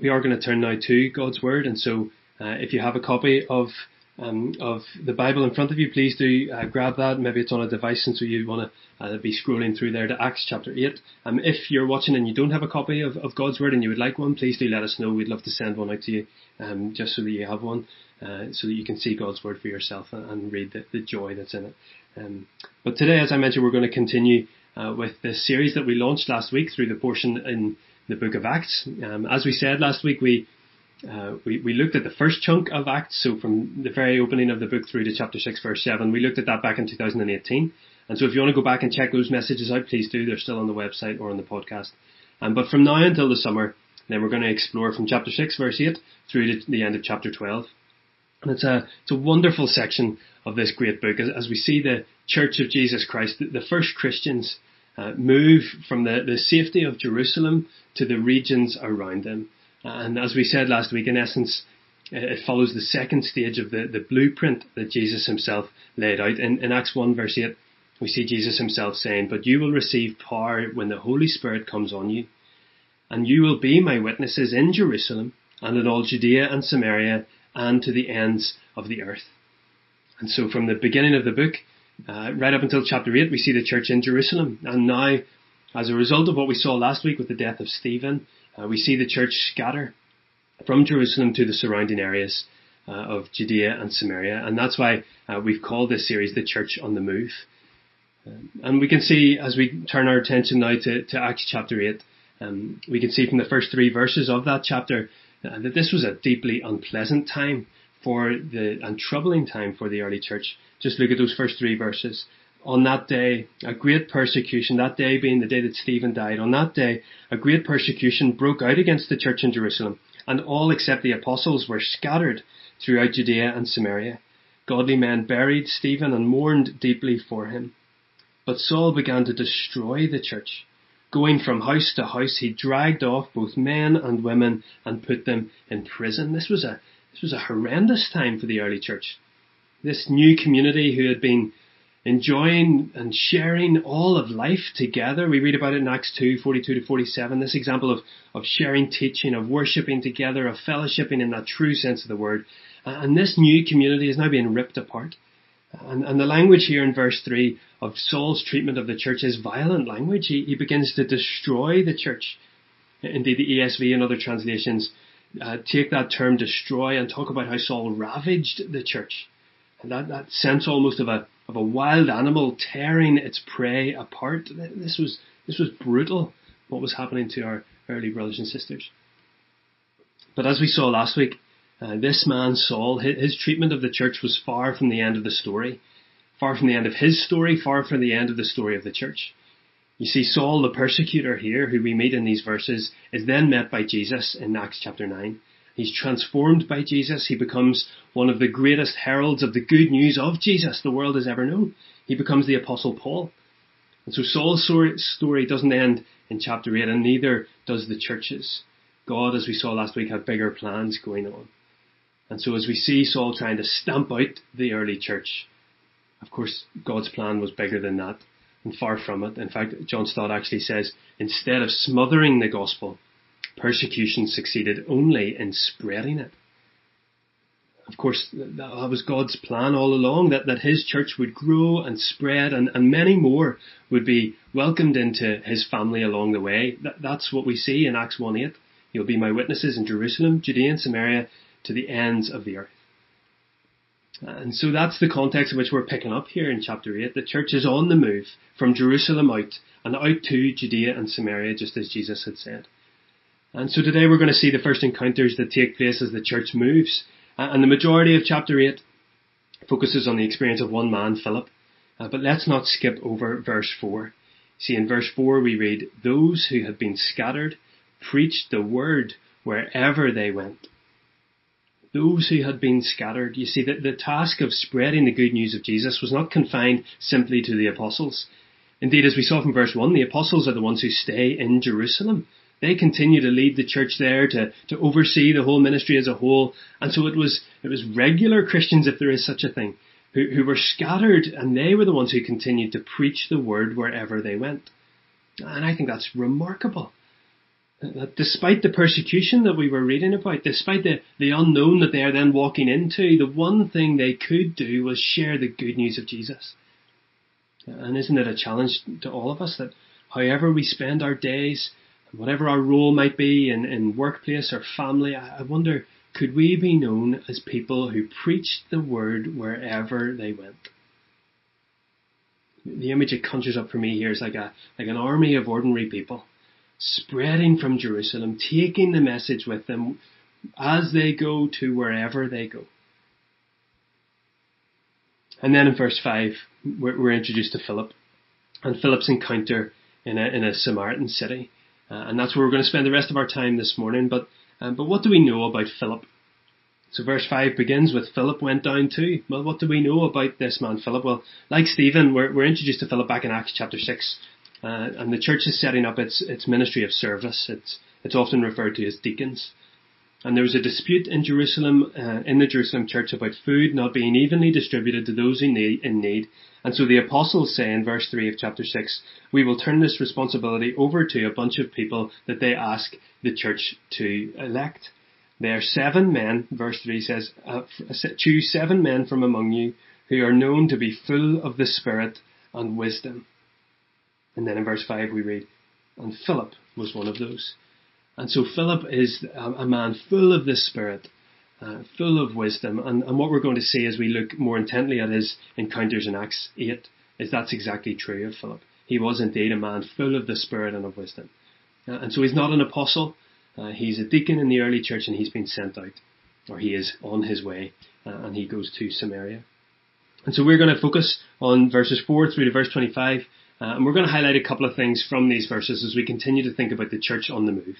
we are going to turn now to God's Word, and so uh, if you have a copy of um, of the Bible in front of you, please do uh, grab that. Maybe it's on a device, and so you want to uh, be scrolling through there to Acts chapter 8. Um, if you're watching and you don't have a copy of, of God's Word and you would like one, please do let us know. We'd love to send one out to you, um, just so that you have one, uh, so that you can see God's Word for yourself and, and read the, the, joy that's in it. Um, but today, as I mentioned, we're going to continue uh, with the series that we launched last week through the portion in the book of Acts. Um, as we said last week, we uh, we, we looked at the first chunk of Acts, so from the very opening of the book through to chapter 6, verse 7. We looked at that back in 2018. And so if you want to go back and check those messages out, please do. They're still on the website or on the podcast. Um, but from now until the summer, then we're going to explore from chapter 6, verse 8, through to the end of chapter 12. And it's a, it's a wonderful section of this great book as, as we see the Church of Jesus Christ, the, the first Christians, uh, move from the, the safety of Jerusalem to the regions around them. And as we said last week, in essence, it follows the second stage of the, the blueprint that Jesus himself laid out. In, in Acts 1 verse 8, we see Jesus himself saying, But you will receive power when the Holy Spirit comes on you, and you will be my witnesses in Jerusalem and in all Judea and Samaria and to the ends of the earth. And so from the beginning of the book, uh, right up until chapter 8, we see the church in Jerusalem. And now, as a result of what we saw last week with the death of Stephen, uh, we see the church scatter from Jerusalem to the surrounding areas uh, of Judea and Samaria. And that's why uh, we've called this series The Church on the Move. Um, and we can see as we turn our attention now to, to Acts chapter 8, um, we can see from the first three verses of that chapter uh, that this was a deeply unpleasant time for the, and troubling time for the early church. Just look at those first three verses. On that day, a great persecution, that day being the day that Stephen died, on that day, a great persecution broke out against the church in Jerusalem, and all except the apostles were scattered throughout Judea and Samaria. Godly men buried Stephen and mourned deeply for him. But Saul began to destroy the church. Going from house to house, he dragged off both men and women and put them in prison. This was a, this was a horrendous time for the early church. This new community who had been enjoying and sharing all of life together. We read about it in Acts 2, 42 to 47. This example of, of sharing teaching, of worshipping together, of fellowshipping in that true sense of the word. And this new community is now being ripped apart. And, and the language here in verse 3 of Saul's treatment of the church is violent language. He, he begins to destroy the church. Indeed, the ESV and other translations uh, take that term destroy and talk about how Saul ravaged the church. And that, that sense almost of a, of a wild animal tearing its prey apart. This was, this was brutal, what was happening to our early brothers and sisters. But as we saw last week, uh, this man, Saul, his, his treatment of the church was far from the end of the story. Far from the end of his story, far from the end of the story of the church. You see, Saul, the persecutor here, who we meet in these verses, is then met by Jesus in Acts chapter 9. He's transformed by Jesus. He becomes one of the greatest heralds of the good news of Jesus the world has ever known. He becomes the Apostle Paul. And so Saul's story doesn't end in chapter 8, and neither does the church's. God, as we saw last week, had bigger plans going on. And so as we see Saul trying to stamp out the early church, of course, God's plan was bigger than that and far from it. In fact, John Stott actually says, instead of smothering the gospel, persecution succeeded only in spreading it. Of course, that was God's plan all along, that, that His church would grow and spread and, and many more would be welcomed into His family along the way. That, that's what we see in Acts 1.8. You'll be my witnesses in Jerusalem, Judea and Samaria to the ends of the earth. And so that's the context in which we're picking up here in chapter 8. The church is on the move from Jerusalem out and out to Judea and Samaria, just as Jesus had said. And so today we're going to see the first encounters that take place as the church moves. And the majority of chapter 8 focuses on the experience of one man, Philip. Uh, but let's not skip over verse 4. See, in verse 4 we read, Those who had been scattered preached the word wherever they went those who had been scattered. You see, that the task of spreading the good news of Jesus was not confined simply to the apostles. Indeed, as we saw from verse 1, the apostles are the ones who stay in Jerusalem. They continue to lead the church there, to, to oversee the whole ministry as a whole. And so it was, it was regular Christians, if there is such a thing, who, who were scattered, and they were the ones who continued to preach the word wherever they went. And I think that's remarkable. Despite the persecution that we were reading about, despite the, the unknown that they are then walking into, the one thing they could do was share the good news of Jesus. And isn't it a challenge to all of us that however we spend our days, whatever our role might be in, in workplace or family, I wonder, could we be known as people who preached the word wherever they went? The image it conjures up for me here is like a like an army of ordinary people spreading from Jerusalem, taking the message with them as they go to wherever they go. And then in verse 5, we're, introduced to Philip and Philip's encounter in a, in a Samaritan city. Uh, and that's where we're going to spend the rest of our time this morning. But, um, but what do we know about Philip? So verse 5 begins with Philip went down too. Well, what do we know about this man, Philip? Well, like Stephen, we're, we're introduced to Philip back in Acts chapter 6. Uh, and the church is setting up its, its ministry of service. It's, it's often referred to as deacons. And there was a dispute in Jerusalem, uh, in the Jerusalem church about food not being evenly distributed to those in need, in need. And so the apostles say in verse 3 of chapter 6, we will turn this responsibility over to a bunch of people that they ask the church to elect. There are seven men, verse 3 says, uh, choose seven men from among you who are known to be full of the Spirit and wisdom. And then in verse 5 we read, and Philip was one of those. And so Philip is a man full of the Spirit, uh, full of wisdom. And, and what we're going to see as we look more intently at his encounters in Acts 8 is that's exactly true of Philip. He was indeed a man full of the Spirit and of wisdom. Uh, and so he's not an apostle. Uh, he's a deacon in the early church and he's been sent out, or he is on his way, uh, and he goes to Samaria. And so we're going to focus on verses 4 through to verse 25, uh, and we're going to highlight a couple of things from these verses as we continue to think about the church on the move.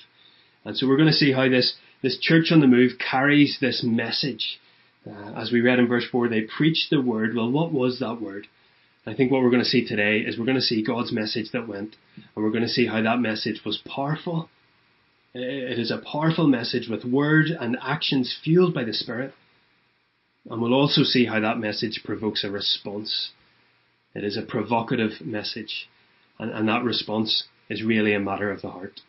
And so we're going to see how this, this church on the move carries this message. Uh, as we read in verse 4, they preached the word. Well, what was that word? I think what we're going to see today is we're going to see God's message that went, and we're going to see how that message was powerful. It is a powerful message with word and actions fueled by the Spirit. And we'll also see how that message provokes a response. It is a provocative message, and, and that response is really a matter of the heart.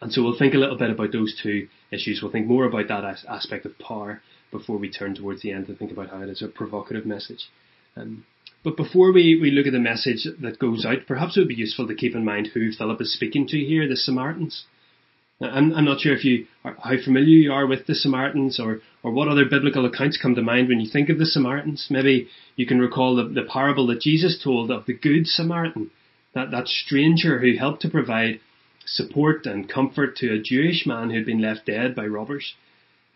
And so we'll think a little bit about those two issues. We'll think more about that as- aspect of power before we turn towards the end to think about how it is a provocative message. Um, but before we, we look at the message that goes out, perhaps it would be useful to keep in mind who Philip is speaking to here, the Samaritans. I'm, I'm not sure if you are, how familiar you are with the Samaritans or, or what other biblical accounts come to mind when you think of the Samaritans. Maybe you can recall the, the parable that Jesus told of the Good Samaritan, that, that stranger who helped to provide support and comfort to a Jewish man who had been left dead by robbers.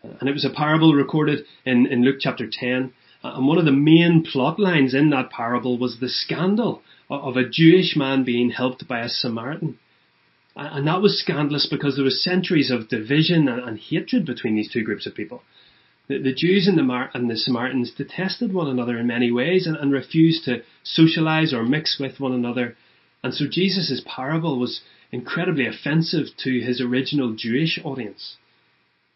Uh, and it was a parable recorded in, in Luke chapter 10. Uh, and one of the main plot lines in that parable was the scandal of a Jewish man being helped by a Samaritan. And that was scandalous because there was centuries of division and, hatred between these two groups of people. The, the Jews and the, Mar- and the Samaritans detested one another in many ways and, and refused to socialize or mix with one another. And so Jesus' parable was incredibly offensive to his original Jewish audience.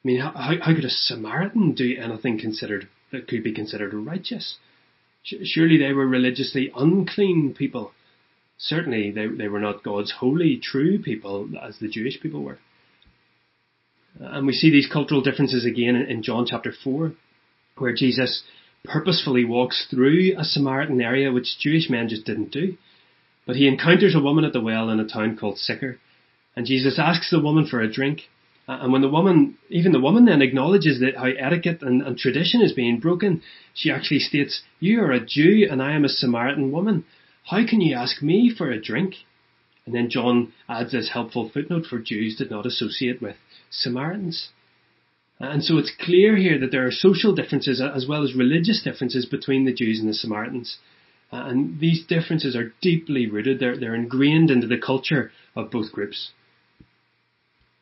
I mean, how, how could a Samaritan do anything considered that could be considered righteous? Surely they were religiously unclean people. Certainly they, they were not God's holy, true people as the Jewish people were. And we see these cultural differences again in John chapter 4, where Jesus purposefully walks through a Samaritan area which Jewish men just didn't do. But he encounters a woman at the well in a town called Sychar, and Jesus asks the woman for a drink. And when the woman, even the woman then acknowledges that how etiquette and, and tradition is being broken, she actually states, You are a Jew and I am a Samaritan woman. How can you ask me for a drink? And then John adds this helpful footnote for Jews did not associate with Samaritans. And so it's clear here that there are social differences as well as religious differences between the Jews and the Samaritans. Uh, and these differences are deeply rooted, they're, they're ingrained into the culture of both groups.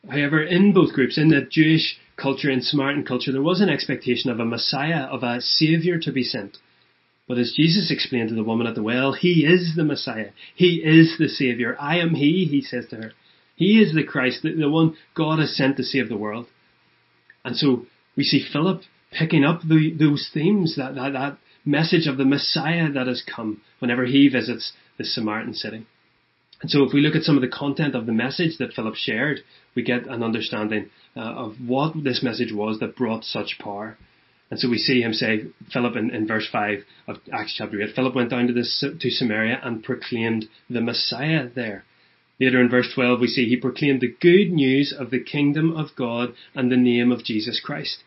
However, in both groups, in the Jewish culture and Samaritan culture, there was an expectation of a Messiah, of a Saviour to be sent. But as Jesus explained to the woman at the well, He is the Messiah. He is the Saviour. I am He, He says to her. He is the Christ, the, the one God has sent to save the world. And so we see Philip picking up the, those themes, that, that, that message of the Messiah that has come whenever he visits the Samaritan city. And so if we look at some of the content of the message that Philip shared we get an understanding uh, of what this message was that brought such power. And so we see him say, Philip in, in verse 5 of Acts chapter 8, Philip went down to, this, to Samaria and proclaimed the Messiah there. Later in verse 12 we see he proclaimed the good news of the kingdom of God and the name of Jesus Christ.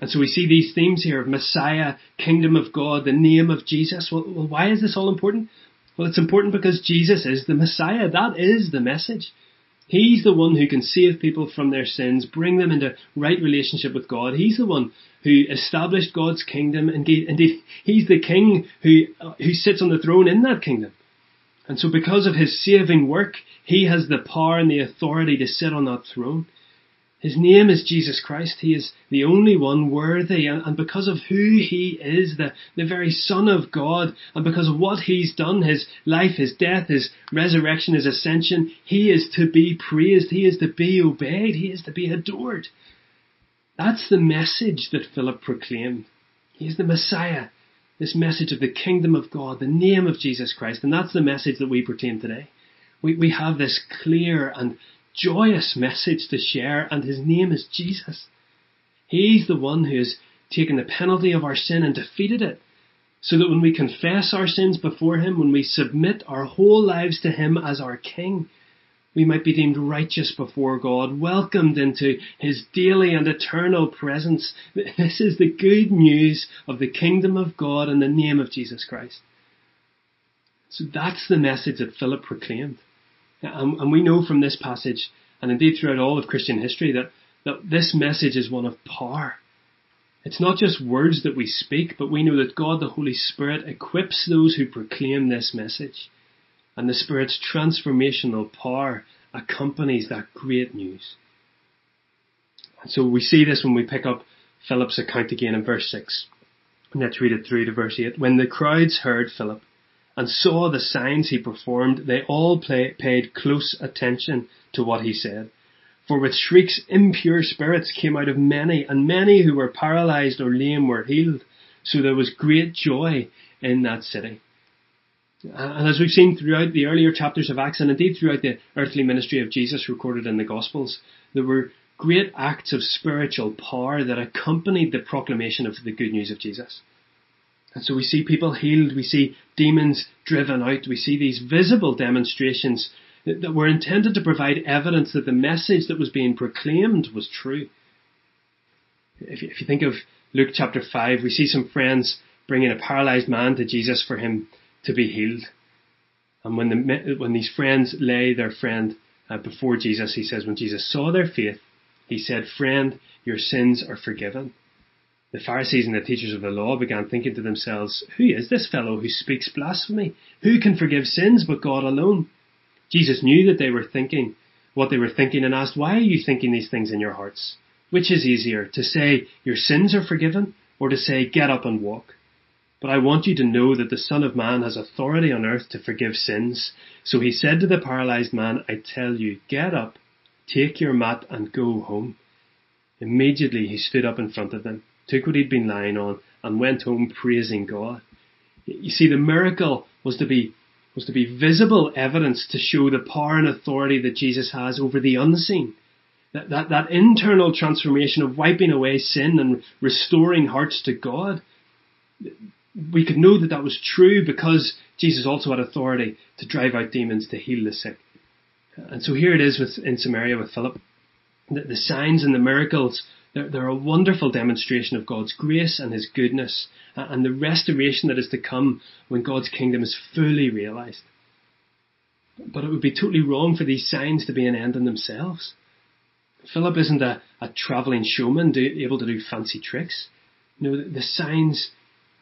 And so we see these themes here of Messiah, kingdom of God, the name of Jesus. Well, well, why is this all important? Well, it's important because Jesus is the Messiah. That is the message. He's the one who can save people from their sins, bring them into right relationship with God. He's the one who established God's kingdom. Indeed, indeed he's the king who, uh, who sits on the throne in that kingdom. And so because of his saving work, he has the power and the authority to sit on that throne. His name is Jesus Christ. He is the only one worthy. And because of who he is, the, the very Son of God, and because of what he's done, his life, his death, his resurrection, his ascension, he is to be praised. He is to be obeyed. He is to be adored. That's the message that Philip proclaimed. He is the Messiah. This message of the kingdom of God, the name of Jesus Christ. And that's the message that we proclaim today. We, we have this clear and joyous message to share, and his name is Jesus. He's the one who has taken the penalty of our sin and defeated it. So that when we confess our sins before him, when we submit our whole lives to him as our king, we might be deemed righteous before God, welcomed into his daily and eternal presence. This is the good news of the kingdom of God in the name of Jesus Christ. So that's the message that Philip proclaimed. And, we know from this passage, and indeed throughout all of Christian history, that, that this message is one of power. It's not just words that we speak, but we know that God the Holy Spirit equips those who proclaim this message. And the Spirit's transformational power accompanies that great news. And so we see this when we pick up Philip's account again in verse 6. let's read it through to verse 8. When the crowds heard Philip, and saw the signs he performed, they all play, paid close attention to what he said. For with shrieks impure spirits came out of many, and many who were paralyzed or lame were healed. So there was great joy in that city. And as we've seen throughout the earlier chapters of Acts, and indeed throughout the earthly ministry of Jesus recorded in the Gospels, there were great acts of spiritual power that accompanied the proclamation of the good news of Jesus. And so we see people healed, we see demons driven out, we see these visible demonstrations that were intended to provide evidence that the message that was being proclaimed was true. If you, think of Luke chapter 5, we see some friends bringing a paralyzed man to Jesus for him to be healed. And when, the, when these friends lay their friend uh, before Jesus, he says, when Jesus saw their faith, he said, Friend, your sins are forgiven. The Pharisees and the teachers of the law began thinking to themselves, Who is this fellow who speaks blasphemy? Who can forgive sins but God alone? Jesus knew that they were thinking what they were thinking and asked, Why are you thinking these things in your hearts? Which is easier, to say, Your sins are forgiven, or to say, Get up and walk? But I want you to know that the Son of Man has authority on earth to forgive sins. So he said to the paralyzed man, I tell you, get up, take your mat and go home. Immediately he stood up in front of them took what he'd been lying on, and went home praising God. You see, the miracle was to be was to be visible evidence to show the power and authority that Jesus has over the unseen. That, that, that internal transformation of wiping away sin and restoring hearts to God. We could know that that was true because Jesus also had authority to drive out demons, to heal the sick. And so here it is with, in Samaria with Philip. The, the signs and the miracles they're, they're a wonderful demonstration of God's grace and His goodness and the restoration that is to come when God's kingdom is fully realized. But it would be totally wrong for these signs to be an end in themselves. Philip isn't a, a travelling showman do, able to do fancy tricks. No, the, the signs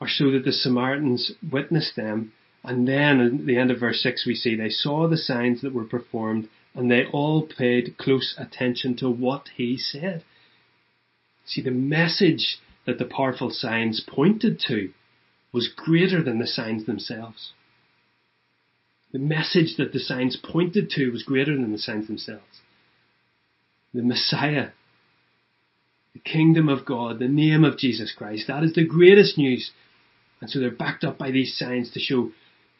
are so that the Samaritans witnessed them, and then at the end of verse 6 we see they saw the signs that were performed, and they all paid close attention to what he said. See, the message that the powerful signs pointed to was greater than the signs themselves. The message that the signs pointed to was greater than the signs themselves. The Messiah, the kingdom of God, the name of Jesus Christ, that is the greatest news. And so they're backed up by these signs to show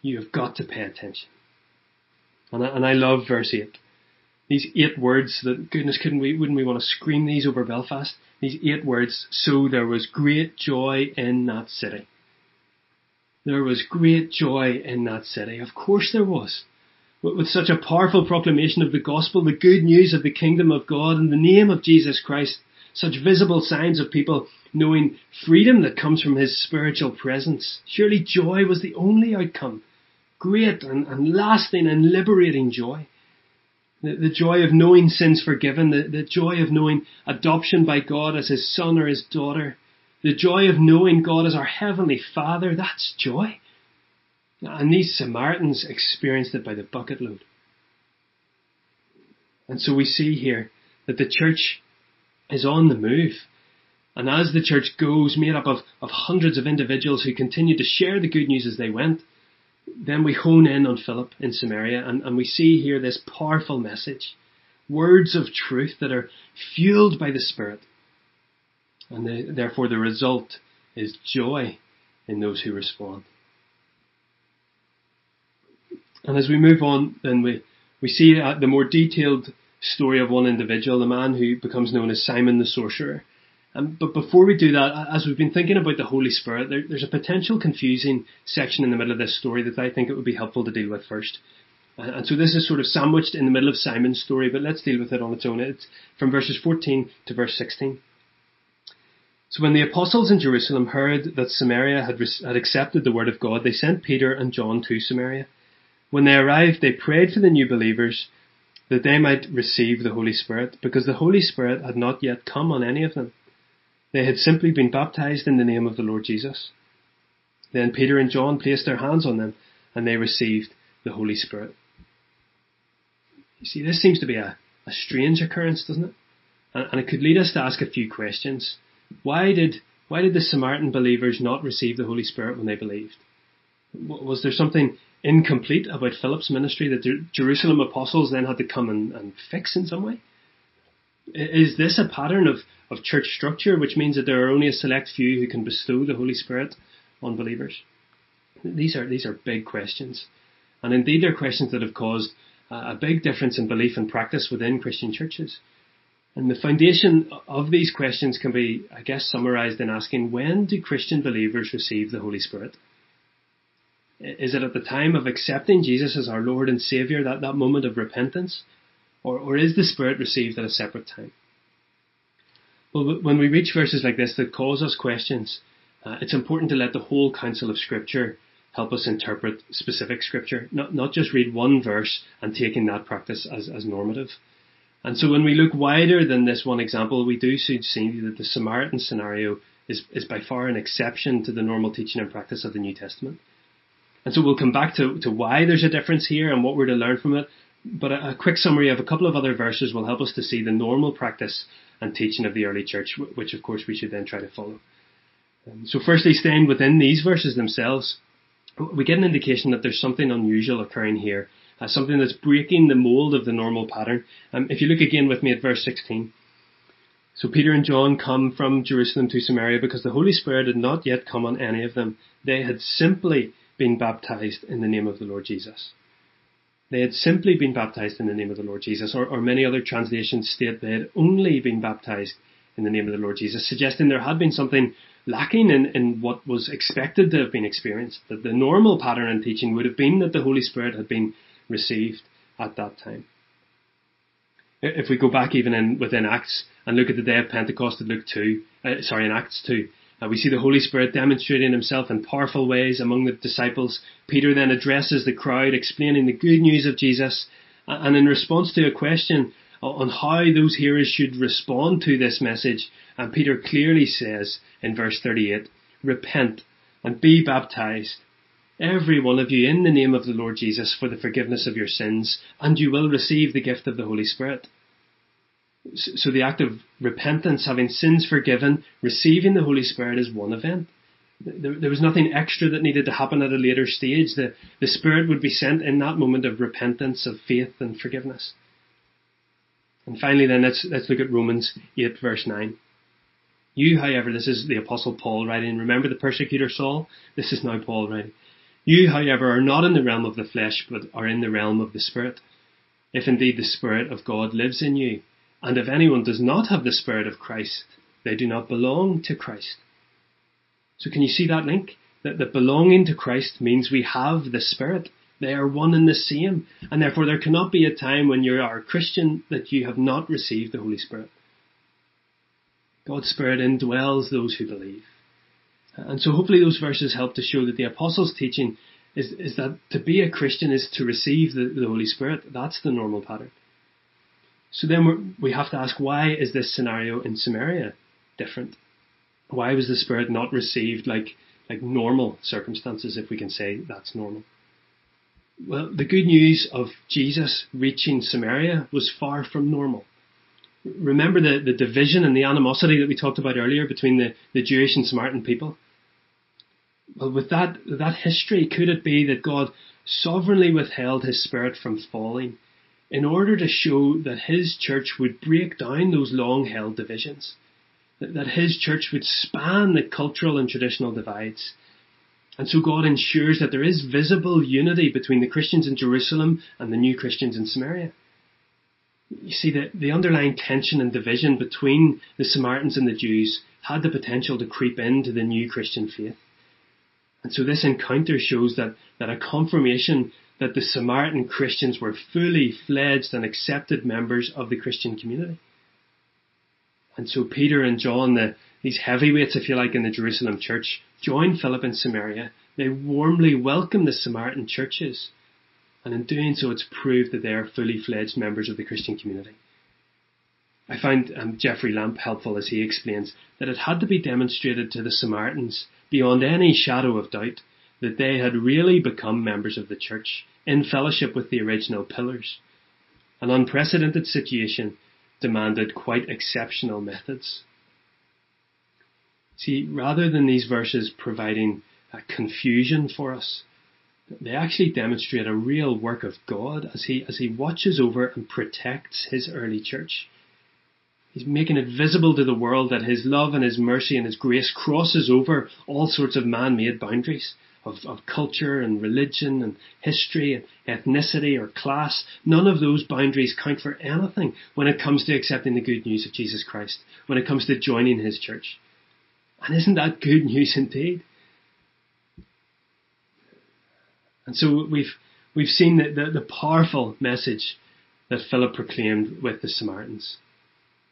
you have got to pay attention. And I, and I love verse 8. These eight words that, goodness, couldn't we, wouldn't we want to scream these over Belfast? These eight words, so there was great joy in that city. There was great joy in that city. Of course there was. With such a powerful proclamation of the gospel, the good news of the kingdom of God in the name of Jesus Christ, such visible signs of people knowing freedom that comes from his spiritual presence. Surely joy was the only outcome. Great and, and lasting and liberating joy. The, the joy of knowing sins forgiven, the, the joy of knowing adoption by God as his son or his daughter, the joy of knowing God as our heavenly Father, that's joy. And these Samaritans experienced it by the bucket load. And so we see here that the church is on the move. And as the church goes, made up of, of hundreds of individuals who continue to share the good news as they went, then we hone in on Philip in Samaria and, and we see here this powerful message. Words of truth that are fueled by the Spirit. And the, therefore the result is joy in those who respond. And as we move on, then we, we see uh, the more detailed story of one individual, the man who becomes known as Simon the sorcerer. Um, but before we do that, as we've been thinking about the Holy Spirit, there, there's a potential confusing section in the middle of this story that I think it would be helpful to deal with first. Uh, and so this is sort of sandwiched in the middle of Simon's story, but let's deal with it on its own. It's from verses 14 to verse 16. So when the apostles in Jerusalem heard that Samaria had, had accepted the word of God, they sent Peter and John to Samaria. When they arrived, they prayed for the new believers that they might receive the Holy Spirit, because the Holy Spirit had not yet come on any of them. They had simply been baptized in the name of the Lord Jesus. Then Peter and John placed their hands on them and they received the Holy Spirit. You see, this seems to be a, a strange occurrence, doesn't it? And, and it could lead us to ask a few questions. Why did, why did the Samaritan believers not receive the Holy Spirit when they believed? Was there something incomplete about Philip's ministry that the Jerusalem apostles then had to come and, and fix in some way? Is this a pattern of, of church structure, which means that there are only a select few who can bestow the Holy Spirit on believers? These are, these are big questions. And indeed, they're questions that have caused a big difference in belief and practice within Christian churches. And the foundation of these questions can be, I guess, summarized in asking when do Christian believers receive the Holy Spirit? Is it at the time of accepting Jesus as our Lord and Saviour, that, that moment of repentance? Or, or is the Spirit received at a separate time? Well, when we reach verses like this that cause us questions, uh, it's important to let the whole counsel of Scripture help us interpret specific Scripture, not, not just read one verse and taking that practice as, as normative. And so when we look wider than this one example, we do see that the Samaritan scenario is, is by far an exception to the normal teaching and practice of the New Testament. And so we'll come back to, to why there's a difference here and what we're to learn from it. But a, a quick summary of a couple of other verses will help us to see the normal practice and teaching of the early church, which of course we should then try to follow. Um, so firstly, staying within these verses themselves, we get an indication that there's something unusual occurring here, uh, something that's breaking the mold of the normal pattern. Um, if you look again with me at verse 16. So Peter and John come from Jerusalem to Samaria because the Holy Spirit had not yet come on any of them. They had simply been baptized in the name of the Lord Jesus. They had simply been baptized in the name of the Lord Jesus, or, or many other translations state they had only been baptized in the name of the Lord Jesus, suggesting there had been something lacking in, in what was expected to have been experienced. That the normal pattern and teaching would have been that the Holy Spirit had been received at that time. If we go back even in within Acts and look at the day of Pentecost in Luke 2, uh, sorry, in Acts 2, uh, we see the Holy Spirit demonstrating himself in powerful ways among the disciples. Peter then addresses the crowd, explaining the good news of Jesus. And in response to a question on how those hearers should respond to this message, and Peter clearly says in verse 38, Repent and be baptized, every one of you, in the name of the Lord Jesus for the forgiveness of your sins, and you will receive the gift of the Holy Spirit. So the act of repentance, having sins forgiven, receiving the Holy Spirit is one event. There, was nothing extra that needed to happen at a later stage. The, the Spirit would be sent in that moment of repentance, of faith and forgiveness. And finally then let's, let's look at Romans 8 verse 9. You, however, this is the apostle Paul writing, remember the persecutor Saul? This is now Paul writing. You, however, are not in the realm of the flesh, but are in the realm of the Spirit if indeed the Spirit of God lives in you. And if anyone does not have the Spirit of Christ, they do not belong to Christ. So can you see that link? That, that belonging to Christ means we have the Spirit. They are one and the same. And therefore there cannot be a time when you are a Christian that you have not received the Holy Spirit. God's Spirit indwells those who believe. And so hopefully those verses help to show that the apostles' teaching is, is that to be a Christian is to receive the, the Holy Spirit. That's the normal pattern. So then we have to ask why is this scenario in Samaria different? Why was the Spirit not received like, like normal circumstances, if we can say that's normal? Well, the good news of Jesus reaching Samaria was far from normal. Remember the, the division and the animosity that we talked about earlier between the, the Jewish and Samaritan people? Well, with that, that history, could it be that God sovereignly withheld his spirit from falling in order to show that his church would break down those long held divisions? That, his church would span the cultural and traditional divides? And so God ensures that there is visible unity between the Christians in Jerusalem and the new Christians in Samaria. You see, the, the underlying tension and division between the Samaritans and the Jews had the potential to creep into the new Christian faith. And so this encounter shows that, that a confirmation that the Samaritan Christians were fully fledged and accepted members of the Christian community. And so Peter and John, the, these heavyweights, if you like, in the Jerusalem church, join Philip in Samaria. They warmly welcome the Samaritan churches. And in doing so, it's proved that they are fully fledged members of the Christian community. I find um, Geoffrey Lampe helpful as he explains that it had to be demonstrated to the Samaritans beyond any shadow of doubt that they had really become members of the church in fellowship with the original pillars. An unprecedented situation demanded quite exceptional methods. See, rather than these verses providing a confusion for us, they actually demonstrate a real work of God as he, as he watches over and protects his early church. He's making it visible to the world that His love and His mercy and His grace crosses over all sorts of man-made boundaries of, of culture and religion and history and ethnicity or class. None of those boundaries count for anything when it comes to accepting the good news of Jesus Christ, when it comes to joining His church. And isn't that good news indeed? And so we've, we've seen the, the, the powerful message that Philip proclaimed with the Samaritans.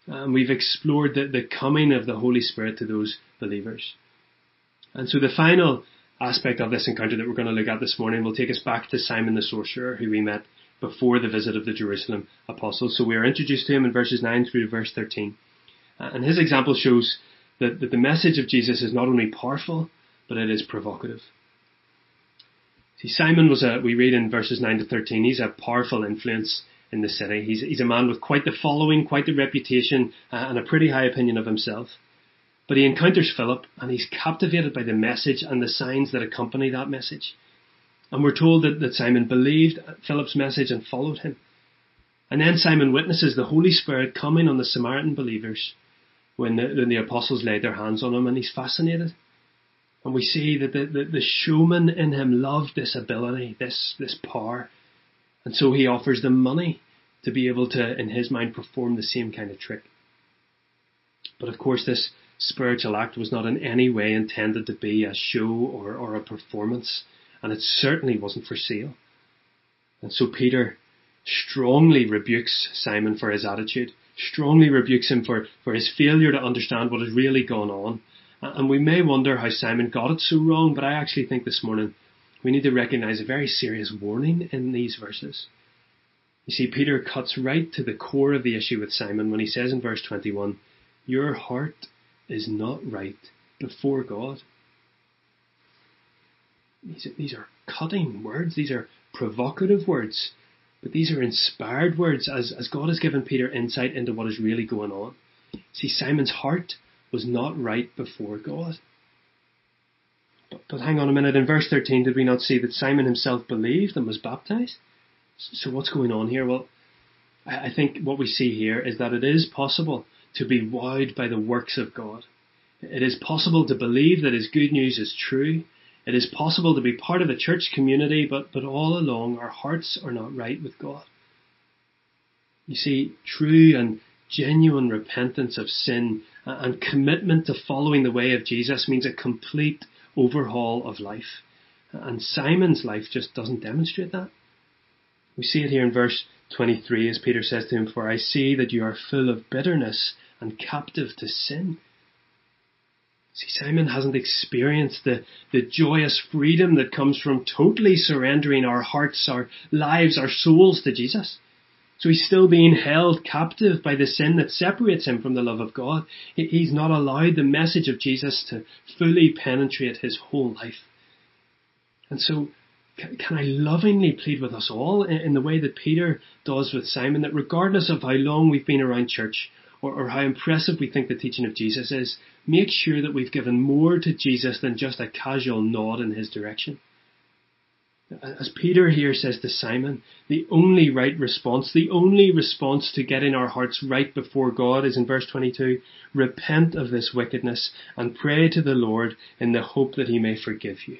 And we've explored the, the coming of the Holy Spirit to those believers. And so the final aspect of this encounter that we're going to look at this morning will take us back to Simon the sorcerer, who we met before the visit of the Jerusalem apostles. So we are introduced to him in verses 9 through to verse 13. Uh, and his example shows that, that the message of Jesus is not only powerful, but it is provocative. See, Simon was a, we read in verses 9 to 13, he's a powerful influence in the city. He's, he's a man with quite the following, quite the reputation, uh, and a pretty high opinion of himself. But he encounters Philip, and he's captivated by the message and the signs that accompany that message. And we're told that, that Simon believed Philip's message and followed him. And then Simon witnesses the Holy Spirit coming on the Samaritan believers when the, when the apostles laid their hands on him, and he's fascinated. And we see that the, the, the showman in him loved this ability, this, this power. And so he offers them money to be able to, in his mind, perform the same kind of trick. But of course, this spiritual act was not in any way intended to be a show or, or a performance, and it certainly wasn't for sale. And so Peter strongly rebukes Simon for his attitude, strongly rebukes him for, for his failure to understand what has really gone on. And we may wonder how Simon got it so wrong, but I actually think this morning we need to recognize a very serious warning in these verses. You see, Peter cuts right to the core of the issue with Simon when he says in verse 21, Your heart is not right before God. These are, these are cutting words, these are provocative words, but these are inspired words as, as God has given Peter insight into what is really going on. See, Simon's heart was not right before God. But, but hang on a minute, in verse 13, did we not see that Simon himself believed and was baptized? So what's going on here? Well, I think what we see here is that it is possible to be wowed by the works of God. It is possible to believe that His good news is true. It is possible to be part of a church community, but, but all along our hearts are not right with God. You see, true and genuine repentance of sin and commitment to following the way of Jesus means a complete overhaul of life. And Simon's life just doesn't demonstrate that. We see it here in verse 23 as Peter says to him, For I see that you are full of bitterness and captive to sin. See, Simon hasn't experienced the, the joyous freedom that comes from totally surrendering our hearts, our lives, our souls to Jesus. So he's still being held captive by the sin that separates him from the love of God. He's not allowed the message of Jesus to fully penetrate his whole life. And so, can I lovingly plead with us all in the way that Peter does with Simon that regardless of how long we've been around church or, or how impressive we think the teaching of Jesus is, make sure that we've given more to Jesus than just a casual nod in his direction. As Peter here says to Simon, the only right response, the only response to getting our hearts right before God is in verse 22 repent of this wickedness and pray to the Lord in the hope that he may forgive you.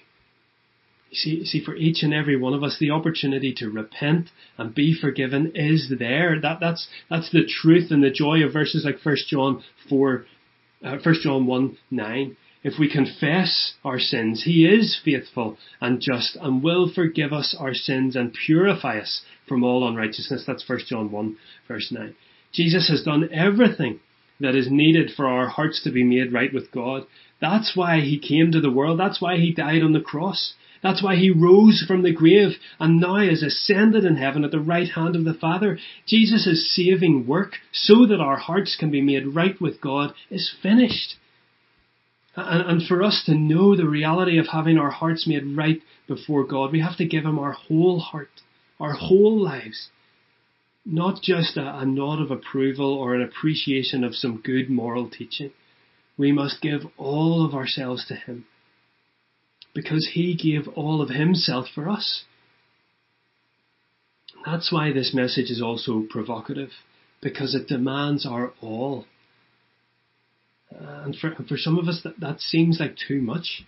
See, see, for each and every one of us, the opportunity to repent and be forgiven is there. That, that's, that's the truth and the joy of verses like 1 John 4, uh, 1 John 1, 9. If we confess our sins, He is faithful and just and will forgive us our sins and purify us from all unrighteousness. That's 1 John 1, verse 9. Jesus has done everything that is needed for our hearts to be made right with God. That's why He came to the world. That's why He died on the cross. That's why he rose from the grave and now is ascended in heaven at the right hand of the Father. Jesus' saving work so that our hearts can be made right with God is finished. And, for us to know the reality of having our hearts made right before God, we have to give Him our whole heart, our whole lives. Not just a, a nod of approval or an appreciation of some good moral teaching. We must give all of ourselves to Him because he gave all of himself for us. That's why this message is also provocative, because it demands our all. And for, for some of us, that, that seems like too much.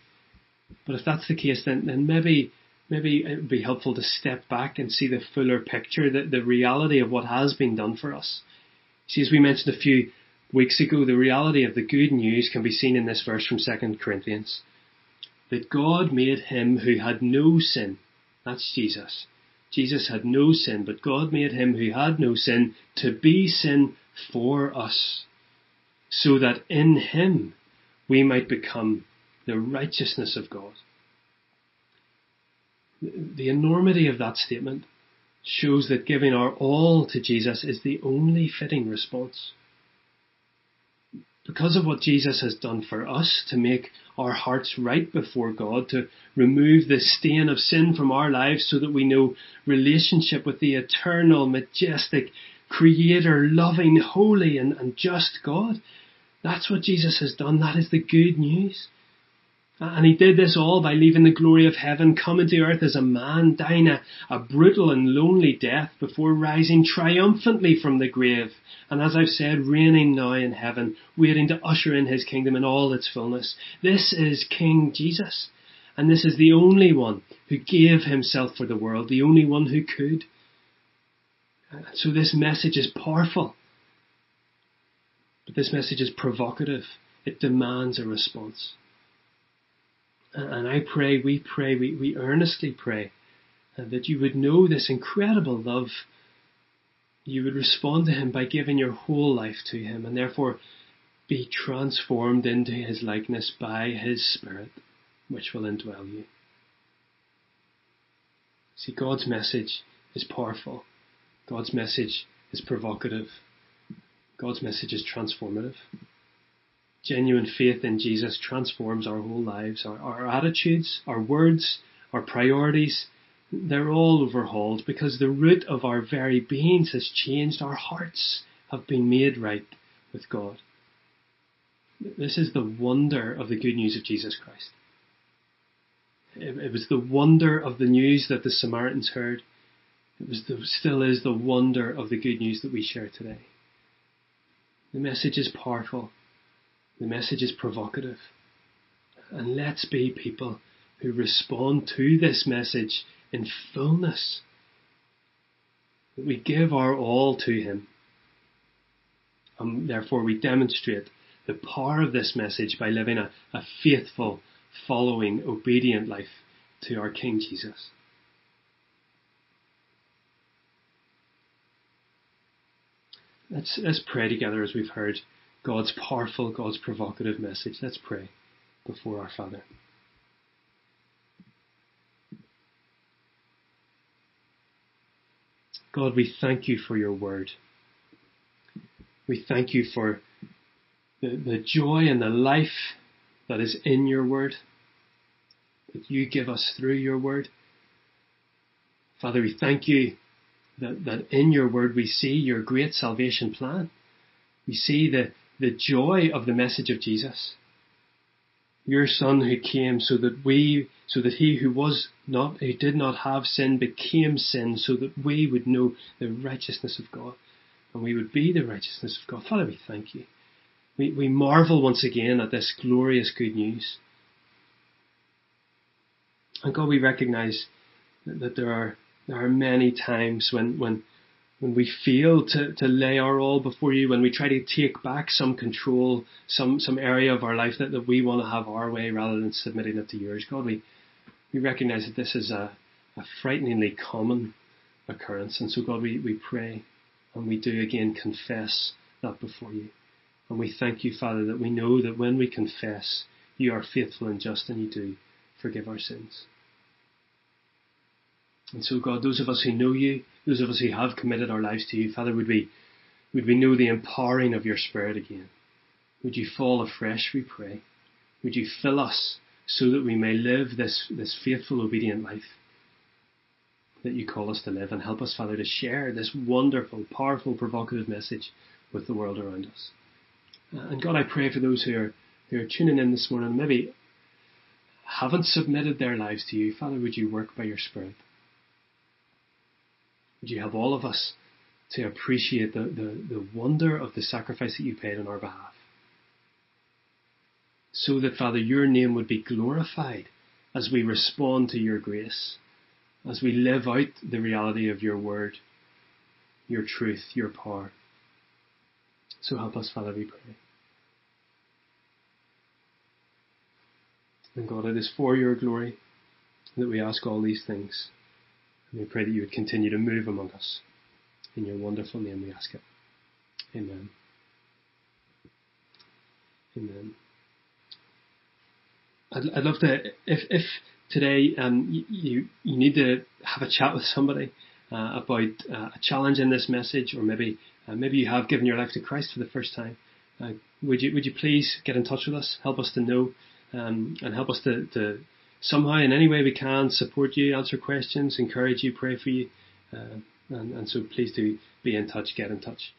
But if that's the case, then, then maybe maybe it would be helpful to step back and see the fuller picture, the, the reality of what has been done for us. See, as we mentioned a few weeks ago, the reality of the good news can be seen in this verse from 2 Corinthians that God made him who had no sin. That's Jesus. Jesus had no sin, but God made him who had no sin to be sin for us, so that in him we might become the righteousness of God. The enormity of that statement shows that giving our all to Jesus is the only fitting response because of what Jesus has done for us to make our hearts right before God, to remove the stain of sin from our lives so that we know relationship with the eternal, majestic, creator, loving, holy, and, and just God. That's what Jesus has done. That is the good news. Uh, and he did this all by leaving the glory of heaven, coming to earth as a man, dying a, a, brutal and lonely death before rising triumphantly from the grave. And as I've said, reigning now in heaven, waiting to usher in his kingdom in all its fullness. This is King Jesus. And this is the only one who gave himself for the world, the only one who could. Uh, so this message is powerful. But this message is provocative. It demands a response. And I pray, we pray, we, we earnestly pray uh, that you would know this incredible love. You would respond to Him by giving your whole life to Him and therefore be transformed into His likeness by His Spirit, which will indwell you. See, God's message is powerful. God's message is provocative. God's message is transformative genuine faith in Jesus transforms our whole lives, our, our attitudes, our words, our priorities. They're all overhauled because the root of our very beings has changed. Our hearts have been made right with God. This is the wonder of the good news of Jesus Christ. It, it was the wonder of the news that the Samaritans heard. It was the, still is the wonder of the good news that we share today. The message is powerful. The message is provocative. And let's be people who respond to this message in fullness. That we give our all to Him And therefore we demonstrate the power of this message by living a, a faithful, following, obedient life to our King Jesus. Let's, let's pray together as we've heard God's powerful, God's provocative message. Let's pray before our Father. God, we thank you for your word. We thank you for the, the joy and the life that is in your word, that you give us through your word. Father, we thank you that, that in your word we see your great salvation plan. We see the, the joy of the message of Jesus. Your son who came so that we, so that he who was not, who did not have sin became sin so that we would know the righteousness of God and we would be the righteousness of God. Father, we thank you. We, we marvel once again at this glorious good news. And God, we recognize that, there are there are many times when, when when we fail to, to lay our all before you, when we try to take back some control, some, some area of our life that, that we want to have our way rather than submitting it to yours. God, we, we recognize that this is a, a frighteningly common occurrence. And so, God, we, we pray and we do again confess that before you. And we thank you, Father, that we know that when we confess, you are faithful and just and you do forgive our sins. And so, God, those of us who know you, those of us who have committed our lives to you, Father, would we, would we know the empowering of your Spirit again? Would you fall afresh, we pray? Would you fill us so that we may live this, this faithful, obedient life that you call us to live and help us, Father, to share this wonderful, powerful, provocative message with the world around us. And God, I pray for those who are, who are tuning in this morning, and maybe haven't submitted their lives to you. Father, would you work by your Spirit? Would you help all of us to appreciate the, the, the wonder of the sacrifice that you paid on our behalf? So that, Father, your name would be glorified as we respond to your grace, as we live out the reality of your word, your truth, your power. So help us, Father, we pray. And God, it is for your glory that we ask all these things. And we pray that you would continue to move among us. In your wonderful name we ask it. Amen. Amen. I'd, I'd love to, if, if today um, you, you need to have a chat with somebody uh, about uh, a challenge in this message, or maybe uh, maybe you have given your life to Christ for the first time, uh, would you would you please get in touch with us, help us to know, um, and help us to, to somehow in any way we can support you, answer questions, encourage you, pray for you. Uh, and, and so please do be in touch, get in touch.